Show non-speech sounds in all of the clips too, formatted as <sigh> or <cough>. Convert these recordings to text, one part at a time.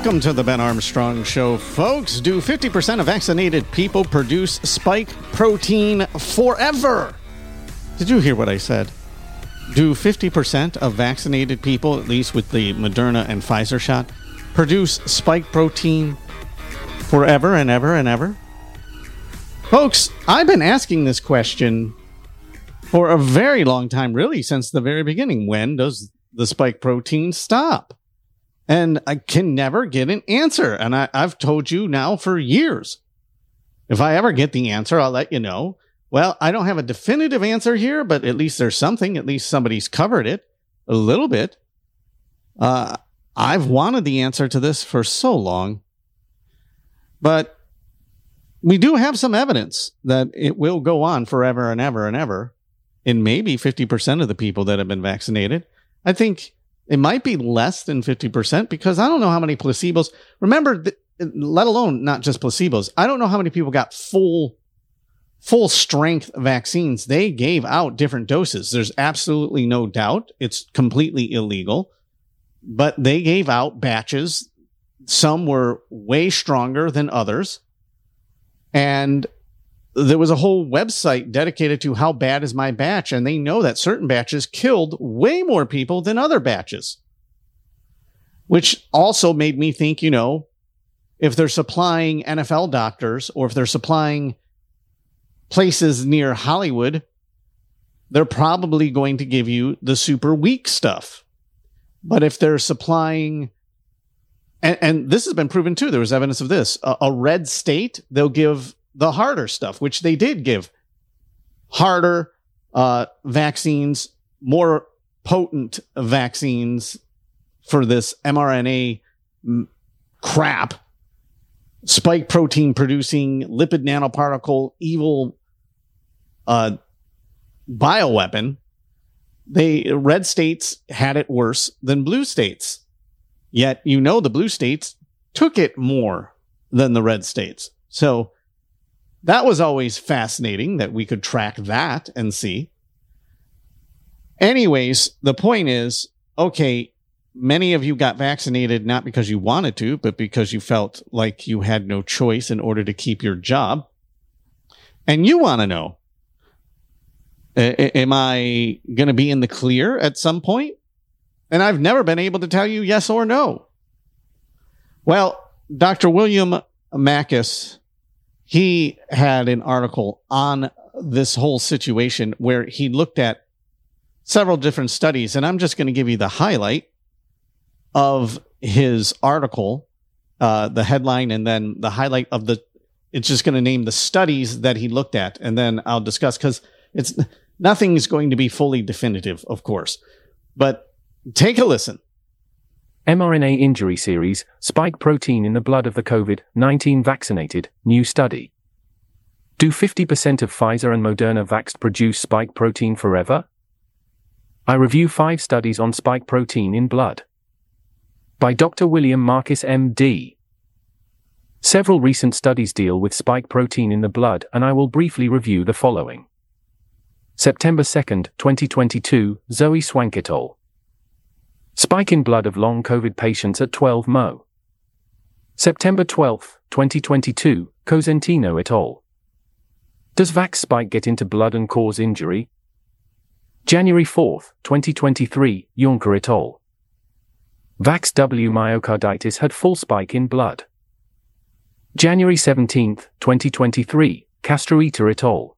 Welcome to the Ben Armstrong Show, folks. Do 50% of vaccinated people produce spike protein forever? Did you hear what I said? Do 50% of vaccinated people, at least with the Moderna and Pfizer shot, produce spike protein forever and ever and ever? Folks, I've been asking this question for a very long time, really, since the very beginning. When does the spike protein stop? And I can never get an answer. And I, I've told you now for years. If I ever get the answer, I'll let you know. Well, I don't have a definitive answer here, but at least there's something. At least somebody's covered it a little bit. Uh, I've wanted the answer to this for so long, but we do have some evidence that it will go on forever and ever and ever in maybe 50% of the people that have been vaccinated. I think it might be less than 50% because I don't know how many placebos. Remember, th- let alone not just placebos. I don't know how many people got full full strength vaccines. They gave out different doses. There's absolutely no doubt. It's completely illegal. But they gave out batches. Some were way stronger than others. And there was a whole website dedicated to how bad is my batch. And they know that certain batches killed way more people than other batches. Which also made me think, you know, if they're supplying NFL doctors or if they're supplying places near Hollywood, they're probably going to give you the super weak stuff. But if they're supplying, and, and this has been proven too, there was evidence of this a, a red state, they'll give the harder stuff, which they did give harder uh, vaccines, more potent vaccines for this mRNA crap, spike protein producing lipid nanoparticle, evil uh, bioweapon. They red states had it worse than blue states. Yet you know the blue states took it more than the red states. So that was always fascinating that we could track that and see. Anyways, the point is okay, many of you got vaccinated not because you wanted to, but because you felt like you had no choice in order to keep your job. And you want to know am I going to be in the clear at some point? And I've never been able to tell you yes or no. Well, Dr. William Makis he had an article on this whole situation where he looked at several different studies. And I'm just going to give you the highlight of his article, uh, the headline, and then the highlight of the. It's just going to name the studies that he looked at, and then I'll discuss because it's nothing's going to be fully definitive, of course. But take a listen mRNA injury series, spike protein in the blood of the COVID 19 vaccinated, new study. Do 50% of Pfizer and Moderna vaxxed produce spike protein forever? I review five studies on spike protein in blood. By Dr. William Makis, MD. Several recent studies deal with spike protein in the blood, and I will briefly review the following. September 2, 2022, Zoe Swank et al. Spike in blood of long COVID patients at 12 Mo. September 12, 2022, Cosentino et al. Does Vax spike get into blood and cause injury? January 4, 2023, Yonker et al. Vax W myocarditis had full spike in blood. January 17, 2023, Castruita et al.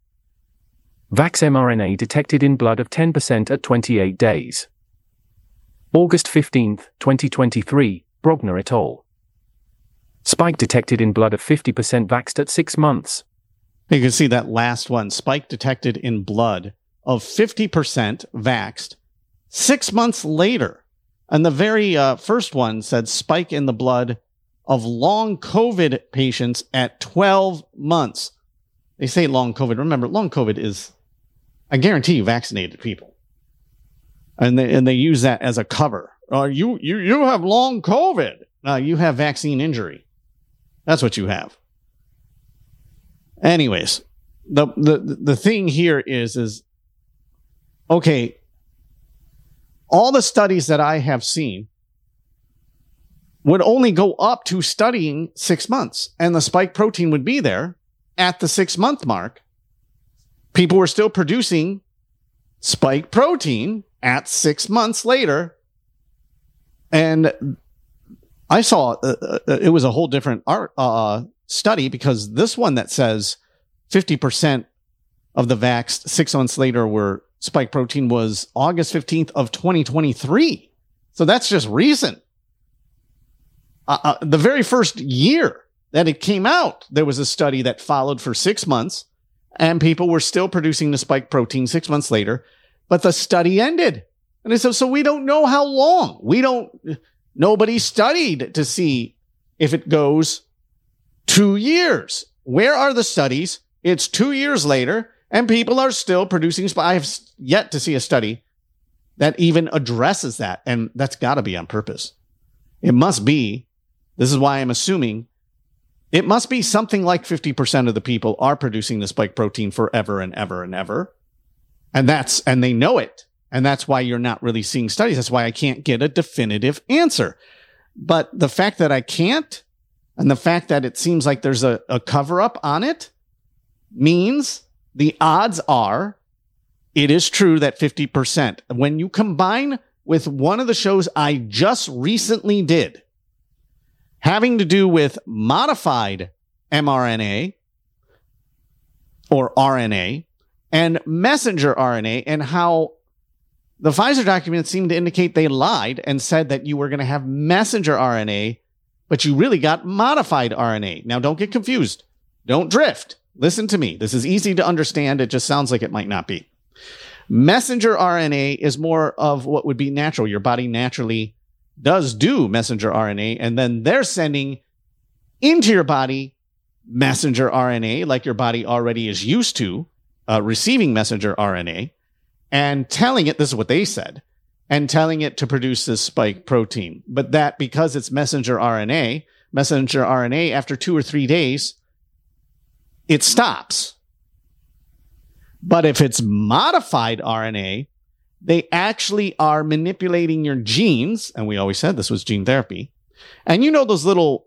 Vax mRNA detected in blood of 10% at 28 days. August 15, 2023, Brogna et al. Spike detected in blood of 50% vaxxed at six months. You can see that last one spike detected in blood of 50% vaxxed six months later. And the very uh, first one said spike in the blood of long COVID patients at 12 months. They say long COVID. Remember, long COVID is, I guarantee you, vaccinated people and they and they use that as a cover. Uh, you you you have long COVID. Uh, you have vaccine injury. That's what you have. Anyways, the the the thing here is is okay. All the studies that I have seen would only go up to studying six months and the spike protein would be there at the six month mark. People were still producing spike protein at six months later. And I saw uh, uh, it was a whole different art uh, study because this one that says 50% of the vaxxed six months later were spike protein was August 15th of 2023. So that's just recent. Uh, uh, the very first year that it came out, there was a study that followed for six months and people were still producing the spike protein six months later, but the study ended. And said, so we don't know how long. We don't, nobody studied to see if it goes two years. Where are the studies? It's two years later and people are still producing. Spike. I have yet to see a study that even addresses that. And that's got to be on purpose. It must be. This is why I'm assuming it must be something like 50% of the people are producing the spike protein forever and ever and ever. And that's, and they know it. And that's why you're not really seeing studies. That's why I can't get a definitive answer. But the fact that I can't and the fact that it seems like there's a, a cover up on it means the odds are it is true that 50%. When you combine with one of the shows I just recently did, having to do with modified mRNA or RNA and messenger RNA and how the Pfizer documents seem to indicate they lied and said that you were going to have messenger RNA, but you really got modified RNA. Now, don't get confused. Don't drift. Listen to me. This is easy to understand. It just sounds like it might not be. Messenger RNA is more of what would be natural. Your body naturally does do messenger RNA, and then they're sending into your body messenger RNA, like your body already is used to uh, receiving messenger RNA, and telling it this is what they said, and telling it to produce this spike protein. But that because it's messenger RNA, messenger RNA, after two or three days, it stops. But if it's modified RNA, they actually are manipulating your genes. And we always said this was gene therapy. And you know those little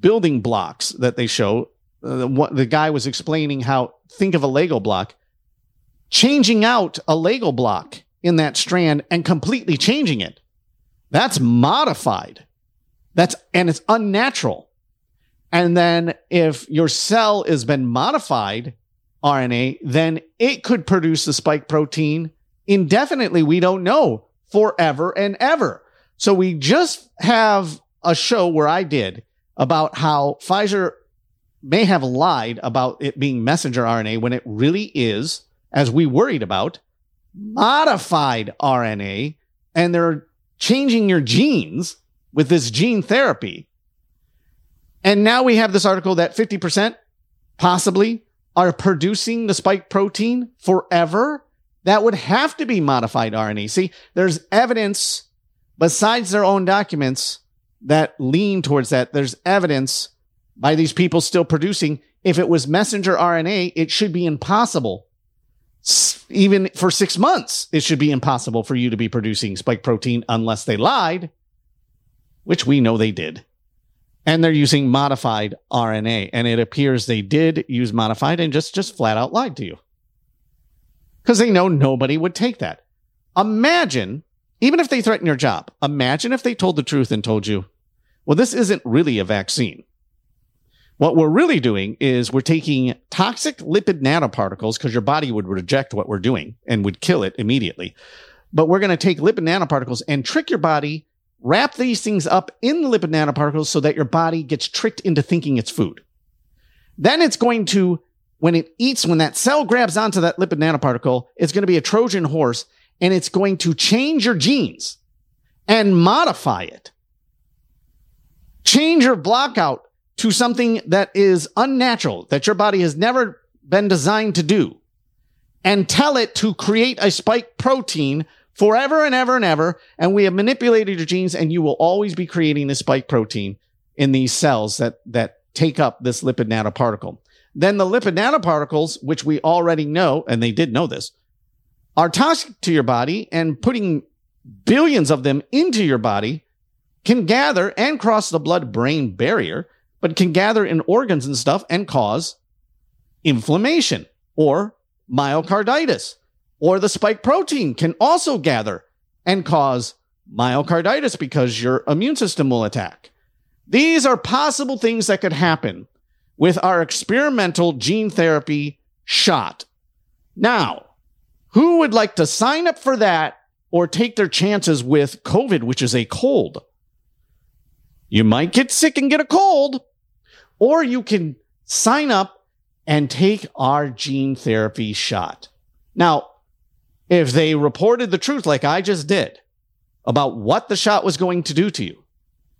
building blocks that they show. Uh, what the guy was explaining how think of a Lego block, changing out a Lego block in that strand and completely changing it. That's modified. That's and it's unnatural. And then if your cell has been modified RNA, then it could produce the spike protein indefinitely. We don't know forever and ever. So we just have a show where I did about how Pfizer may have lied about it being messenger RNA when it really is, as we worried about, modified RNA. And they're changing your genes with this gene therapy. And now we have this article that 50% possibly are producing the spike protein forever that would have to be modified RNA. See, there's evidence besides their own documents that lean towards that. There's evidence by these people still producing. If it was messenger RNA, it should be impossible. Even for six months, it should be impossible for you to be producing spike protein unless they lied, which we know they did. And they're using modified RNA. And it appears they did use modified and just, just flat out lied to you because they know nobody would take that. Imagine, even if they threaten your job, imagine if they told the truth and told you, well, this isn't really a vaccine. What we're really doing is we're taking toxic lipid nanoparticles because your body would reject what we're doing and would kill it immediately. But we're going to take lipid nanoparticles and trick your body, wrap these things up in the lipid nanoparticles so that your body gets tricked into thinking it's food. Then it's going to when it eats, when that cell grabs onto that lipid nanoparticle, it's going to be a Trojan horse and it's going to change your genes and modify it. Change your blockout to something that is unnatural, that your body has never been designed to do, and tell it to create a spike protein forever and ever and ever. And we have manipulated your genes, and you will always be creating this spike protein in these cells that, that take up this lipid nanoparticle then the lipid nanoparticles, which we already know, and they did know this, are toxic to your body and putting billions of them into your body can gather and cross the blood brain barrier, but can gather in organs and stuff and cause inflammation or myocarditis. Or the spike protein can also gather and cause myocarditis because your immune system will attack. These are possible things that could happen with our experimental gene therapy shot. Now, who would like to sign up for that or take their chances with COVID, which is a cold? You might get sick and get a cold, or you can sign up and take our gene therapy shot. Now, if they reported the truth like I just did about what the shot was going to do to you,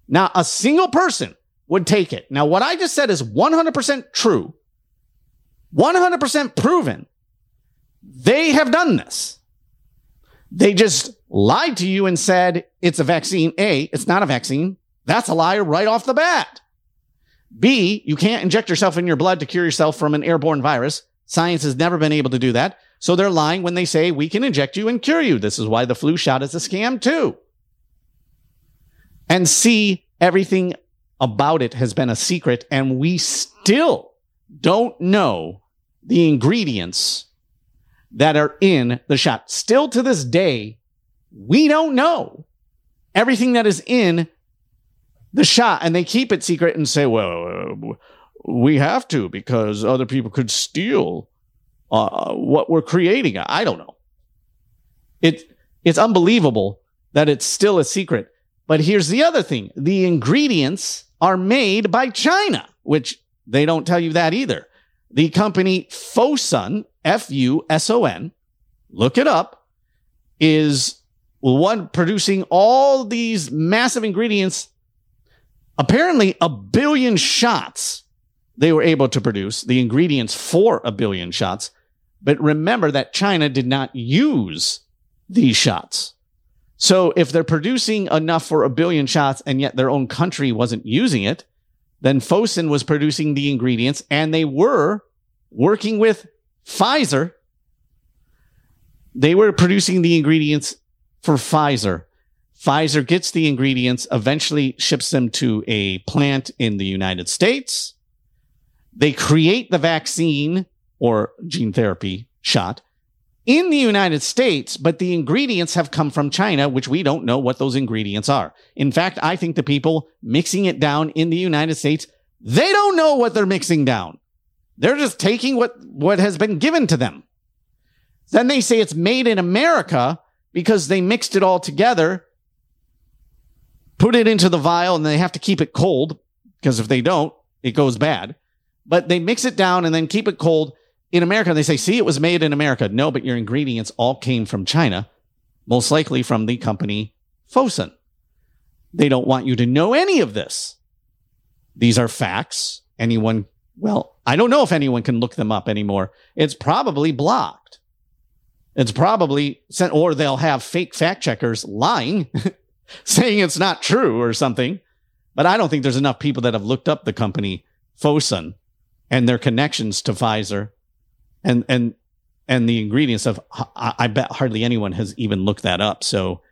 now a single person would take it. Now, what I just said is 100% true, 100% proven. They have done this. They just lied to you and said it's a vaccine. A, it's not a vaccine. That's a lie right off the bat. B, you can't inject yourself in your blood to cure yourself from an airborne virus. Science has never been able to do that. So they're lying when they say we can inject you and cure you. This is why the flu shot is a scam too. And C, everything about it has been a secret and we still don't know the ingredients that are in the shot. Still to this day, we don't know everything that is in the shot and they keep it secret and say, well, we have to because other people could steal uh, what we're creating. I don't know. It, it's unbelievable that it's still a secret. But here's the other thing. The ingredients are made by China, which they don't tell you that either. The company Fosun, F U S O N, look it up, is one producing all these massive ingredients. Apparently, a billion shots they were able to produce, the ingredients for a billion shots. But remember that China did not use these shots. So if they're producing enough for a billion shots and yet their own country wasn't using it, then Fosun was producing the ingredients and they were working with Pfizer. They were producing the ingredients for Pfizer. Pfizer gets the ingredients, eventually ships them to a plant in the United States. They create the vaccine or gene therapy shot in the United States, but the ingredients have come from China, which we don't know what those ingredients are. In fact, I think the people mixing it down in the United States, they don't know what they're mixing down. They're just taking what, what has been given to them. Then they say it's made in America because they mixed it all together, put it into the vial, and they have to keep it cold because if they don't, it goes bad. But they mix it down and then keep it cold in America, they say, see, it was made in America. No, but your ingredients all came from China, most likely from the company Fosun. They don't want you to know any of this. These are facts. Anyone, well, I don't know if anyone can look them up anymore. It's probably blocked. It's probably sent, or they'll have fake fact checkers lying, <laughs> <laughs> saying it's not true or something. But I don't think there's enough people that have looked up the company Fosun and their connections to Pfizer and and and the ingredients of I bet hardly anyone has even looked that up. So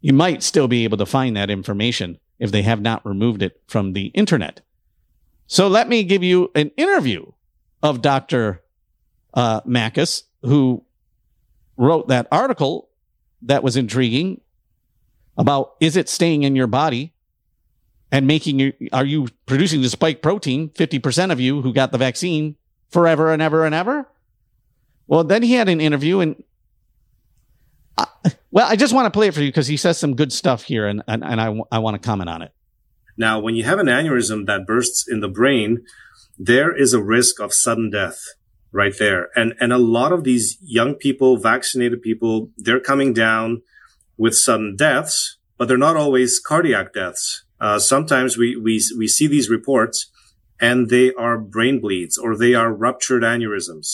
you might still be able to find that information if they have not removed it from the internet. So let me give you an interview of Dr. Uh, Makis, who wrote that article that was intriguing about is it staying in your body and making you, are you producing the spike protein, 50% of you who got the vaccine forever and ever and ever? Well, then he had an interview, and I, well, I just want to play it for you because he says some good stuff here, and and, and I I want to comment on it. Now, when you have an aneurysm that bursts in the brain, there is a risk of sudden death right there, and and a lot of these young people, vaccinated people, they're coming down with sudden deaths, but they're not always cardiac deaths. Uh, sometimes we we we see these reports, and they are brain bleeds or they are ruptured aneurysms.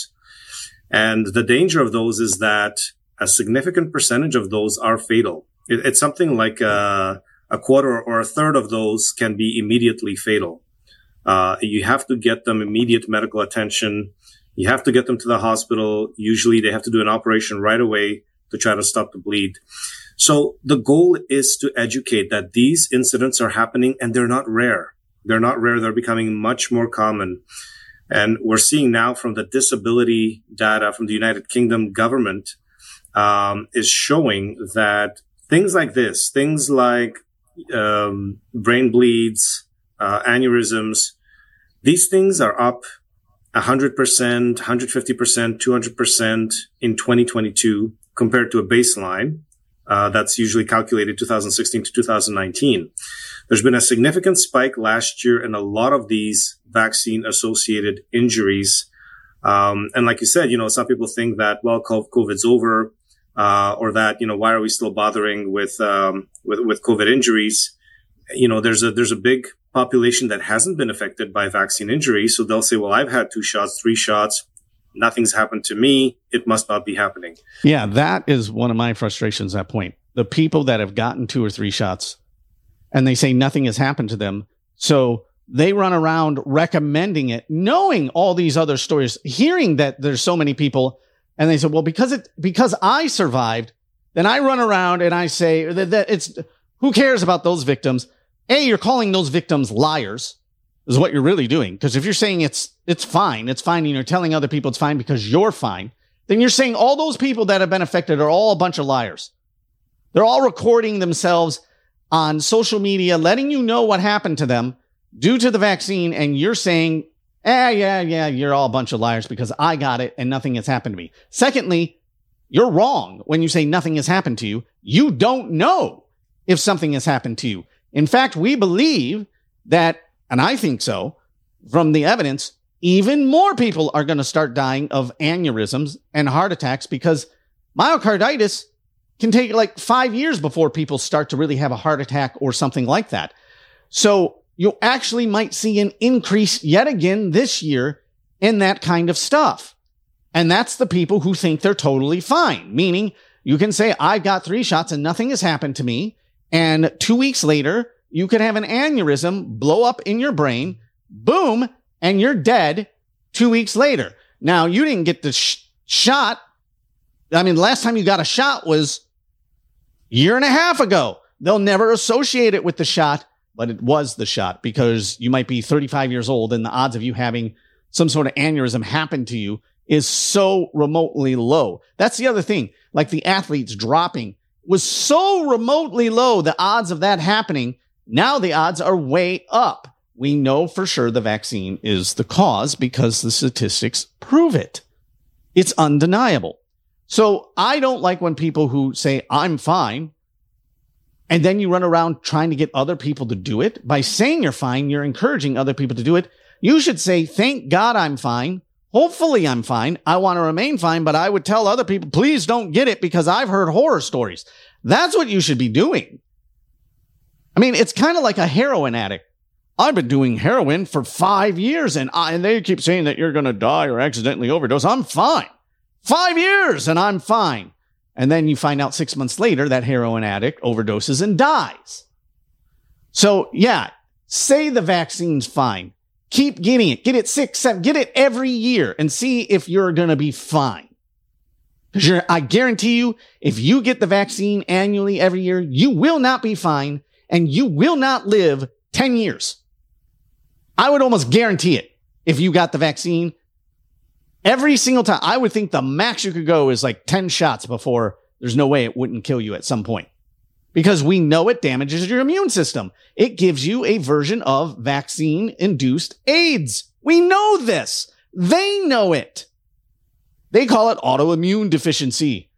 And the danger of those is that a significant percentage of those are fatal. It, it's something like a, a, quarter or a third of those can be immediately fatal. Uh, you have to get them immediate medical attention. You have to get them to the hospital. Usually they have to do an operation right away to try to stop the bleed. So the goal is to educate that these incidents are happening and they're not rare. They're not rare. They're becoming much more common. And we're seeing now from the disability data from the United Kingdom government um, is showing that things like this, things like um, brain bleeds, uh, aneurysms, these things are up 100%, 150%, 200% in 2022 compared to a baseline uh, that's usually calculated 2016 to 2019. There's been a significant spike last year in a lot of these vaccine associated injuries. Um, and like you said, you know, some people think that, well, COVID's over, uh, or that, you know, why are we still bothering with, um, with, with COVID injuries? You know, there's a, there's a big population that hasn't been affected by vaccine injuries. So they'll say, well, I've had two shots, three shots. Nothing's happened to me. It must not be happening. Yeah. That is one of my frustrations at point. The people that have gotten two or three shots and they say nothing has happened to them. So they run around recommending it, knowing all these other stories, hearing that there's so many people. And they say, well, because it, because I survived, then I run around and I say that, that it's, who cares about those victims? A, you're calling those victims liars is what you're really doing. Because if you're saying it's, it's fine, it's fine, and you're telling other people it's fine because you're fine, then you're saying all those people that have been affected are all a bunch of liars. They're all recording themselves on social media, letting you know what happened to them due to the vaccine. And you're saying, eh, yeah, yeah, you're all a bunch of liars because I got it and nothing has happened to me. Secondly, you're wrong when you say nothing has happened to you. You don't know if something has happened to you. In fact, we believe that, and I think so, from the evidence, even more people are going to start dying of aneurysms and heart attacks because myocarditis can take like five years before people start to really have a heart attack or something like that. So you actually might see an increase yet again this year in that kind of stuff. And that's the people who think they're totally fine, meaning you can say, I've got three shots and nothing has happened to me. And two weeks later, you could have an aneurysm blow up in your brain, boom, and you're dead two weeks later. Now, you didn't get the sh- shot. I mean, last time you got a shot was year and a half ago. They'll never associate it with the shot, but it was the shot because you might be 35 years old and the odds of you having some sort of aneurysm happen to you is so remotely low. That's the other thing. Like the athletes dropping was so remotely low, the odds of that happening. Now the odds are way up. We know for sure the vaccine is the cause because the statistics prove it. It's undeniable. So I don't like when people who say, I'm fine, and then you run around trying to get other people to do it. By saying you're fine, you're encouraging other people to do it. You should say, Thank God I'm fine. Hopefully I'm fine. I want to remain fine, but I would tell other people, please don't get it because I've heard horror stories. That's what you should be doing. I mean, it's kind of like a heroin addict. I've been doing heroin for five years and, I, and they keep saying that you're going to die or accidentally overdose. I'm fine. Five years and I'm fine. And then you find out six months later that heroin addict overdoses and dies. So yeah, say the vaccine's fine. Keep getting it. Get it six, seven, get it every year and see if you're going to be fine. Because I guarantee you, if you get the vaccine annually every year, you will not be fine and you will not live 10 years. I would almost guarantee it if you got the vaccine Every single time, I would think the max you could go is like 10 shots before there's no way it wouldn't kill you at some point. Because we know it damages your immune system. It gives you a version of vaccine induced AIDS. We know this. They know it. They call it autoimmune deficiency.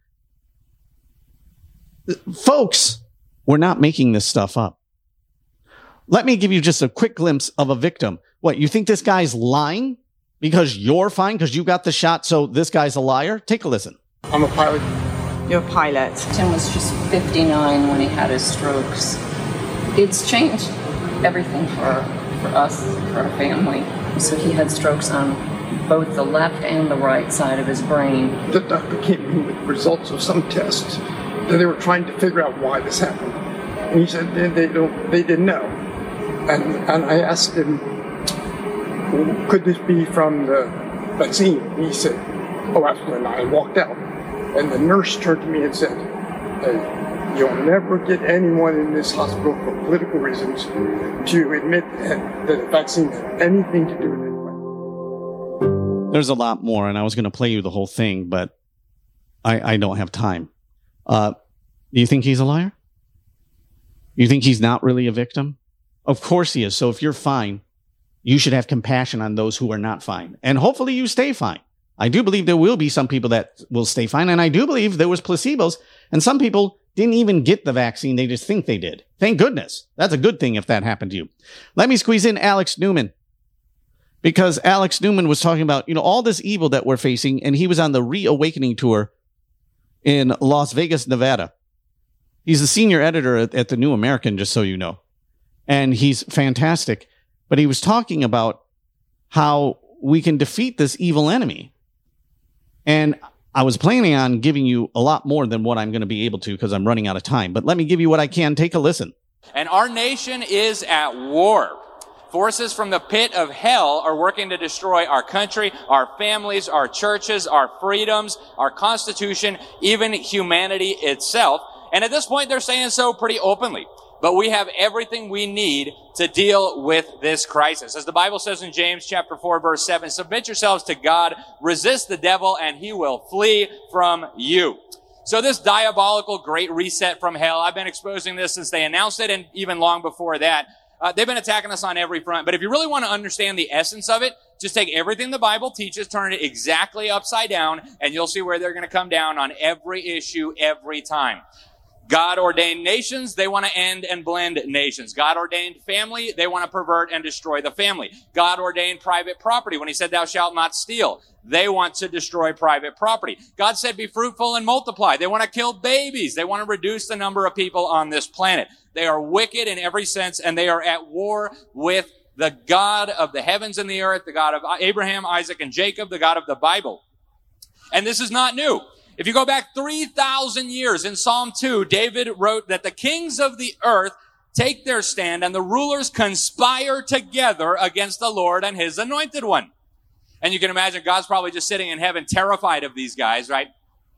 Folks, we're not making this stuff up. Let me give you just a quick glimpse of a victim. What, you think this guy's lying? because you're fine because you got the shot. So this guy's a liar. Take a listen. I'm a pilot. You're a pilot. Tim was just 59 when he had his strokes. It's changed everything for for us, for our family. So he had strokes on both the left and the right side of his brain. The doctor came in with results of some tests that they were trying to figure out why this happened. And he said they, they don't they didn't know. And and I asked him could this be from the vaccine? And he said, oh, absolutely not. I walked out. And the nurse turned to me and said, hey, You'll never get anyone in this hospital for political reasons to admit that, that the vaccine had anything to do with it. There's a lot more, and I was going to play you the whole thing, but I, I don't have time. Uh, do you think he's a liar? You think he's not really a victim? Of course he is. So if you're fine, you should have compassion on those who are not fine. And hopefully you stay fine. I do believe there will be some people that will stay fine. And I do believe there was placebos and some people didn't even get the vaccine. They just think they did. Thank goodness. That's a good thing if that happened to you. Let me squeeze in Alex Newman because Alex Newman was talking about, you know, all this evil that we're facing. And he was on the reawakening tour in Las Vegas, Nevada. He's the senior editor at, at the New American, just so you know. And he's fantastic. But he was talking about how we can defeat this evil enemy. And I was planning on giving you a lot more than what I'm going to be able to because I'm running out of time. But let me give you what I can. Take a listen. And our nation is at war. Forces from the pit of hell are working to destroy our country, our families, our churches, our freedoms, our constitution, even humanity itself. And at this point, they're saying so pretty openly. But we have everything we need to deal with this crisis. As the Bible says in James chapter 4 verse 7, submit yourselves to God, resist the devil, and he will flee from you. So this diabolical great reset from hell, I've been exposing this since they announced it and even long before that. Uh, they've been attacking us on every front. But if you really want to understand the essence of it, just take everything the Bible teaches, turn it exactly upside down, and you'll see where they're going to come down on every issue every time. God ordained nations, they want to end and blend nations. God ordained family, they want to pervert and destroy the family. God ordained private property when he said, thou shalt not steal. They want to destroy private property. God said, be fruitful and multiply. They want to kill babies. They want to reduce the number of people on this planet. They are wicked in every sense and they are at war with the God of the heavens and the earth, the God of Abraham, Isaac, and Jacob, the God of the Bible. And this is not new. If you go back 3,000 years in Psalm 2, David wrote that the kings of the earth take their stand and the rulers conspire together against the Lord and his anointed one. And you can imagine God's probably just sitting in heaven terrified of these guys, right?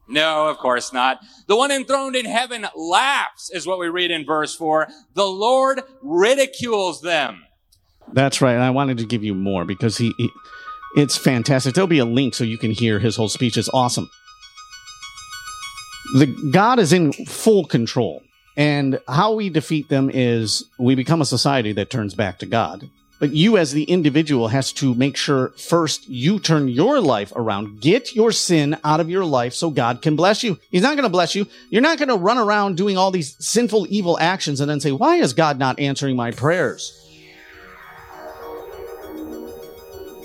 No, of course not. The one enthroned in heaven laughs, is what we read in verse 4. The Lord ridicules them. That's right. And I wanted to give you more because he, he it's fantastic. There'll be a link so you can hear his whole speech. It's awesome the God is in full control. And how we defeat them is we become a society that turns back to God. But you as the individual has to make sure first you turn your life around. Get your sin out of your life so God can bless you. He's not going to bless you. You're not going to run around doing all these sinful, evil actions and then say, why is God not answering my prayers?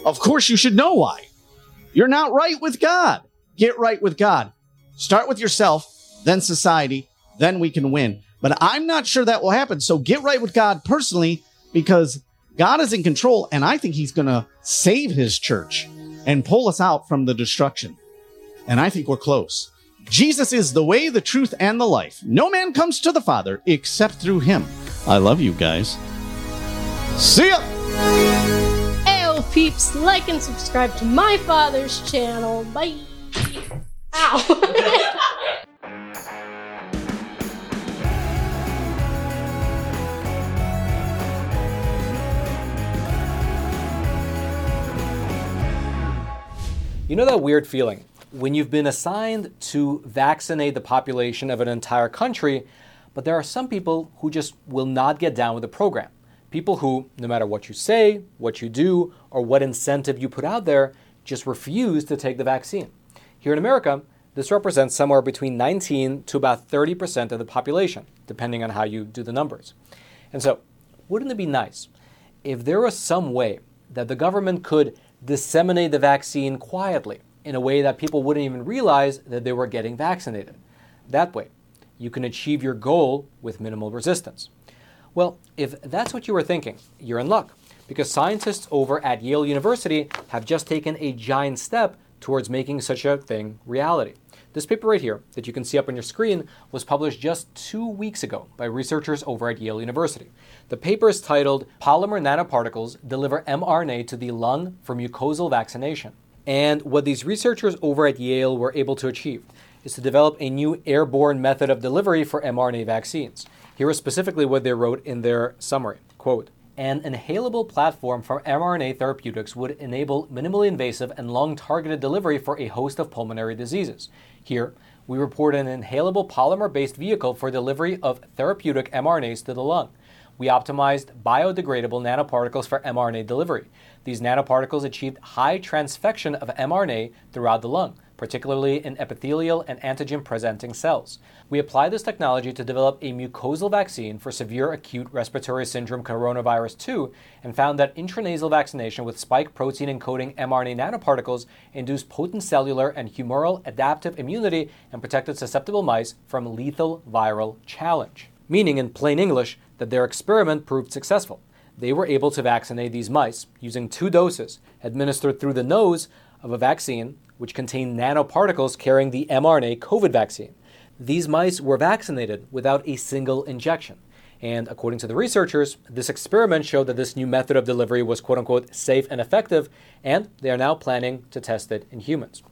Of course you should know why. You're not right with God. Get right with God. Start with yourself, then society, then we can win. But I'm not sure that will happen. So get right with God personally because God is in control and I think he's going to save his church and pull us out from the destruction. And I think we're close. Jesus is the way, the truth, and the life. No man comes to the Father except through him. I love you guys. See ya! Ayo, peeps, like and subscribe to my father's channel. Bye. Ow. You know that weird feeling when you've been assigned to vaccinate the population of an entire country, but there are some people who just will not get down with the program. People who, no matter what you say, what you do, or what incentive you put out there, just refuse to take the vaccine. Here in America, this represents somewhere between 19 to about 30% of the population, depending on how you do the numbers. And so, wouldn't it be nice if there was some way that the government could disseminate the vaccine quietly in a way that people wouldn't even realize that they were getting vaccinated? That way, you can achieve your goal with minimal resistance. Well, if that's what you were thinking, you're in luck because scientists over at Yale University have just taken a giant step towards making such a thing reality. This paper right here, that you can see up on your screen, was published just two weeks ago by researchers over at Yale University. The paper is titled Polymer Nanoparticles Deliver mRNA to the Lung for Mucosal Vaccination. And what these researchers over at Yale were able to achieve is to develop a new airborne method of delivery for mRNA vaccines. Here is specifically what they wrote in their summary. Quote, an inhalable platform for mRNA therapeutics would enable minimally invasive and lung targeted delivery for a host of pulmonary diseases. Here, we report an inhalable polymer based vehicle for delivery of therapeutic mRNAs to the lung. We optimized biodegradable nanoparticles for mRNA delivery. These nanoparticles achieved high transfection of mRNA throughout the lung, particularly in epithelial and antigen presenting cells. We applied this technology to develop a mucosal vaccine for severe acute respiratory syndrome coronavirus 2 and found that intranasal vaccination with spike protein encoding mRNA nanoparticles induced potent cellular and humoral adaptive immunity and protected susceptible mice from lethal viral challenge. Meaning, in plain English, that their experiment proved successful. They were able to vaccinate these mice using two doses administered through the nose of a vaccine which contained nanoparticles carrying the mRNA COVID vaccine. These mice were vaccinated without a single injection. And according to the researchers, this experiment showed that this new method of delivery was quote unquote safe and effective, and they are now planning to test it in humans.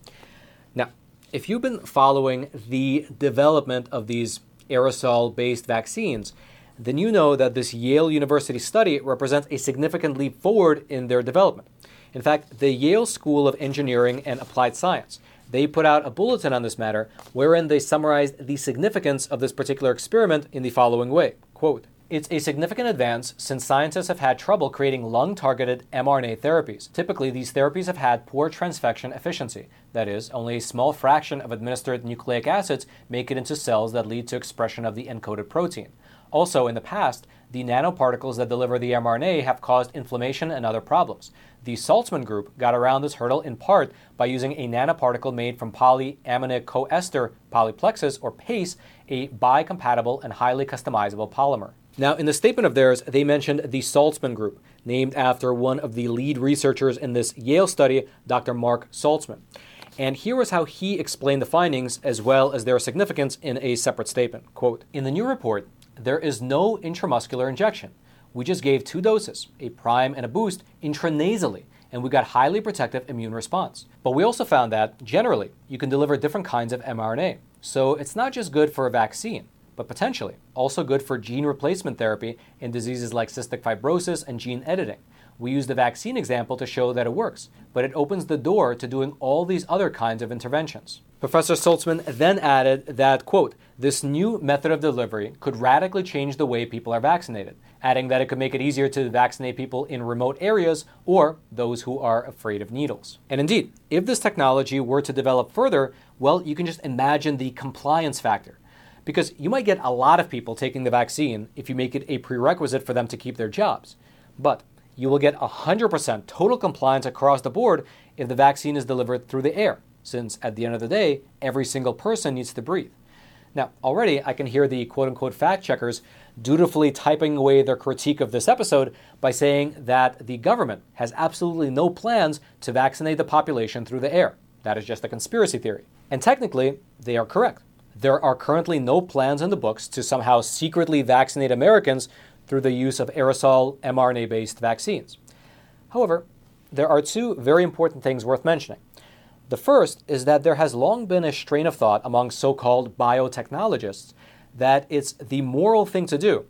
Now, if you've been following the development of these aerosol based vaccines, then you know that this Yale University study represents a significant leap forward in their development. In fact, the Yale School of Engineering and Applied Science they put out a bulletin on this matter wherein they summarized the significance of this particular experiment in the following way quote it's a significant advance since scientists have had trouble creating lung targeted mRNA therapies. Typically, these therapies have had poor transfection efficiency. That is, only a small fraction of administered nucleic acids make it into cells that lead to expression of the encoded protein. Also, in the past, the nanoparticles that deliver the mRNA have caused inflammation and other problems. The Saltzman group got around this hurdle in part by using a nanoparticle made from polyamine coester polyplexes, or PACE, a biocompatible and highly customizable polymer. Now, in the statement of theirs, they mentioned the Saltzman group, named after one of the lead researchers in this Yale study, Dr. Mark Saltzman. And here is how he explained the findings as well as their significance in a separate statement. Quote, in the new report, there is no intramuscular injection. We just gave two doses, a prime and a boost, intranasally, and we got highly protective immune response. But we also found that, generally, you can deliver different kinds of mRNA. So it's not just good for a vaccine, but potentially also good for gene replacement therapy in diseases like cystic fibrosis and gene editing. We use the vaccine example to show that it works, but it opens the door to doing all these other kinds of interventions. Professor Saltzman then added that, quote, this new method of delivery could radically change the way people are vaccinated, adding that it could make it easier to vaccinate people in remote areas or those who are afraid of needles. And indeed, if this technology were to develop further, well, you can just imagine the compliance factor. Because you might get a lot of people taking the vaccine if you make it a prerequisite for them to keep their jobs. But you will get 100% total compliance across the board if the vaccine is delivered through the air, since at the end of the day, every single person needs to breathe. Now, already I can hear the quote unquote fact checkers dutifully typing away their critique of this episode by saying that the government has absolutely no plans to vaccinate the population through the air. That is just a conspiracy theory. And technically, they are correct. There are currently no plans in the books to somehow secretly vaccinate Americans through the use of aerosol mRNA based vaccines. However, there are two very important things worth mentioning. The first is that there has long been a strain of thought among so called biotechnologists that it's the moral thing to do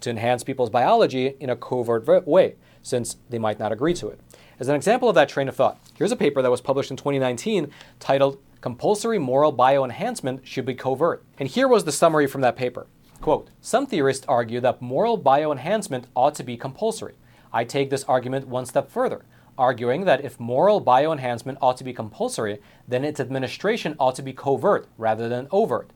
to enhance people's biology in a covert way, since they might not agree to it. As an example of that train of thought, here's a paper that was published in 2019 titled Compulsory Moral Bioenhancement Should Be Covert. And here was the summary from that paper. Quote, Some theorists argue that moral bioenhancement ought to be compulsory. I take this argument one step further, arguing that if moral bioenhancement ought to be compulsory, then its administration ought to be covert rather than overt.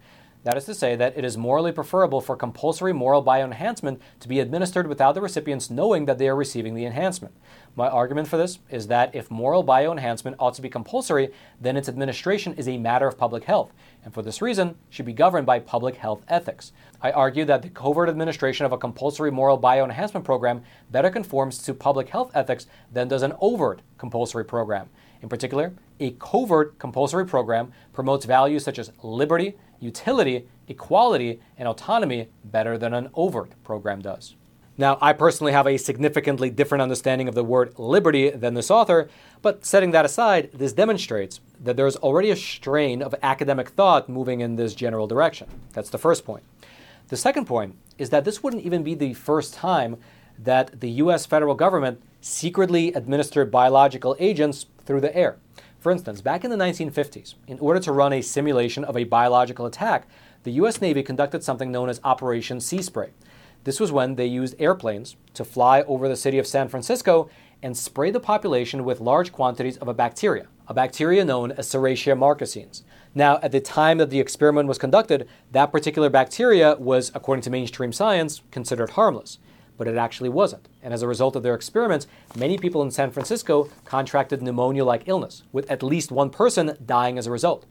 That is to say, that it is morally preferable for compulsory moral bioenhancement to be administered without the recipients knowing that they are receiving the enhancement. My argument for this is that if moral bioenhancement ought to be compulsory, then its administration is a matter of public health, and for this reason should be governed by public health ethics. I argue that the covert administration of a compulsory moral bioenhancement program better conforms to public health ethics than does an overt compulsory program. In particular, a covert compulsory program promotes values such as liberty, utility, equality, and autonomy better than an overt program does. Now, I personally have a significantly different understanding of the word liberty than this author, but setting that aside, this demonstrates that there's already a strain of academic thought moving in this general direction. That's the first point. The second point is that this wouldn't even be the first time that the US federal government secretly administered biological agents through the air. For instance, back in the 1950s, in order to run a simulation of a biological attack, the US Navy conducted something known as Operation Sea Spray. This was when they used airplanes to fly over the city of San Francisco and spray the population with large quantities of a bacteria, a bacteria known as Serratia marcescens. Now, at the time that the experiment was conducted, that particular bacteria was, according to mainstream science, considered harmless, but it actually wasn't. And as a result of their experiments, many people in San Francisco contracted pneumonia like illness, with at least one person dying as a result.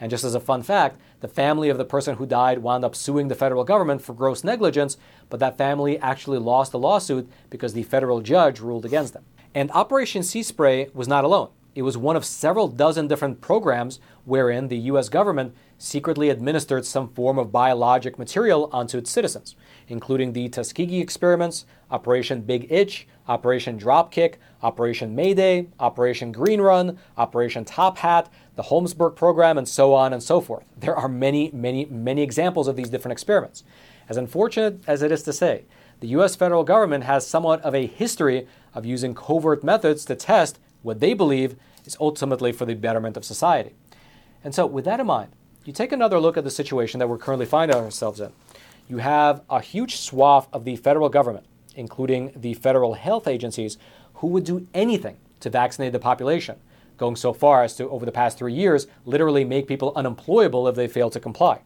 And just as a fun fact, the family of the person who died wound up suing the federal government for gross negligence, but that family actually lost the lawsuit because the federal judge ruled against them. And Operation Sea Spray was not alone. It was one of several dozen different programs wherein the US government secretly administered some form of biologic material onto its citizens, including the Tuskegee experiments, Operation Big Itch, Operation Dropkick, Operation Mayday, Operation Green Run, Operation Top Hat, the Holmesburg program, and so on and so forth. There are many, many, many examples of these different experiments. As unfortunate as it is to say, the US federal government has somewhat of a history of using covert methods to test what they believe is ultimately for the betterment of society. And so, with that in mind, you take another look at the situation that we're currently finding ourselves in. You have a huge swath of the federal government, including the federal health agencies, who would do anything to vaccinate the population, going so far as to, over the past three years, literally make people unemployable if they fail to comply.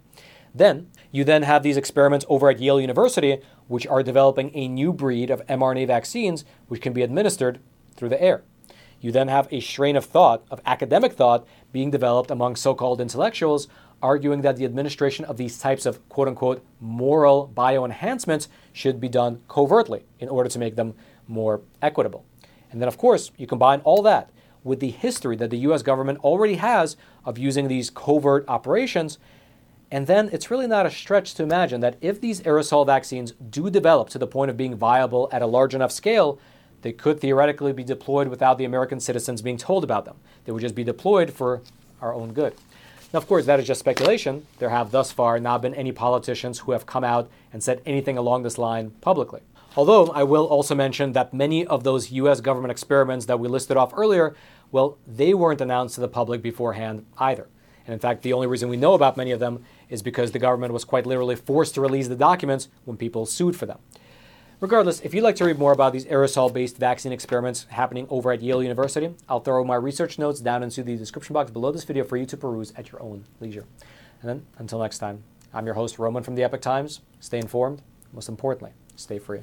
Then, you then have these experiments over at Yale University, which are developing a new breed of mRNA vaccines which can be administered through the air. You then have a strain of thought, of academic thought, being developed among so called intellectuals, arguing that the administration of these types of quote unquote moral bioenhancements should be done covertly in order to make them more equitable. And then, of course, you combine all that with the history that the US government already has of using these covert operations. And then it's really not a stretch to imagine that if these aerosol vaccines do develop to the point of being viable at a large enough scale, they could theoretically be deployed without the American citizens being told about them. They would just be deployed for our own good. Now, of course, that is just speculation. There have thus far not been any politicians who have come out and said anything along this line publicly. Although I will also mention that many of those US government experiments that we listed off earlier, well, they weren't announced to the public beforehand either. And in fact, the only reason we know about many of them is because the government was quite literally forced to release the documents when people sued for them. Regardless, if you'd like to read more about these aerosol based vaccine experiments happening over at Yale University, I'll throw my research notes down into the description box below this video for you to peruse at your own leisure. And then, until next time, I'm your host, Roman from the Epoch Times. Stay informed, most importantly, stay free.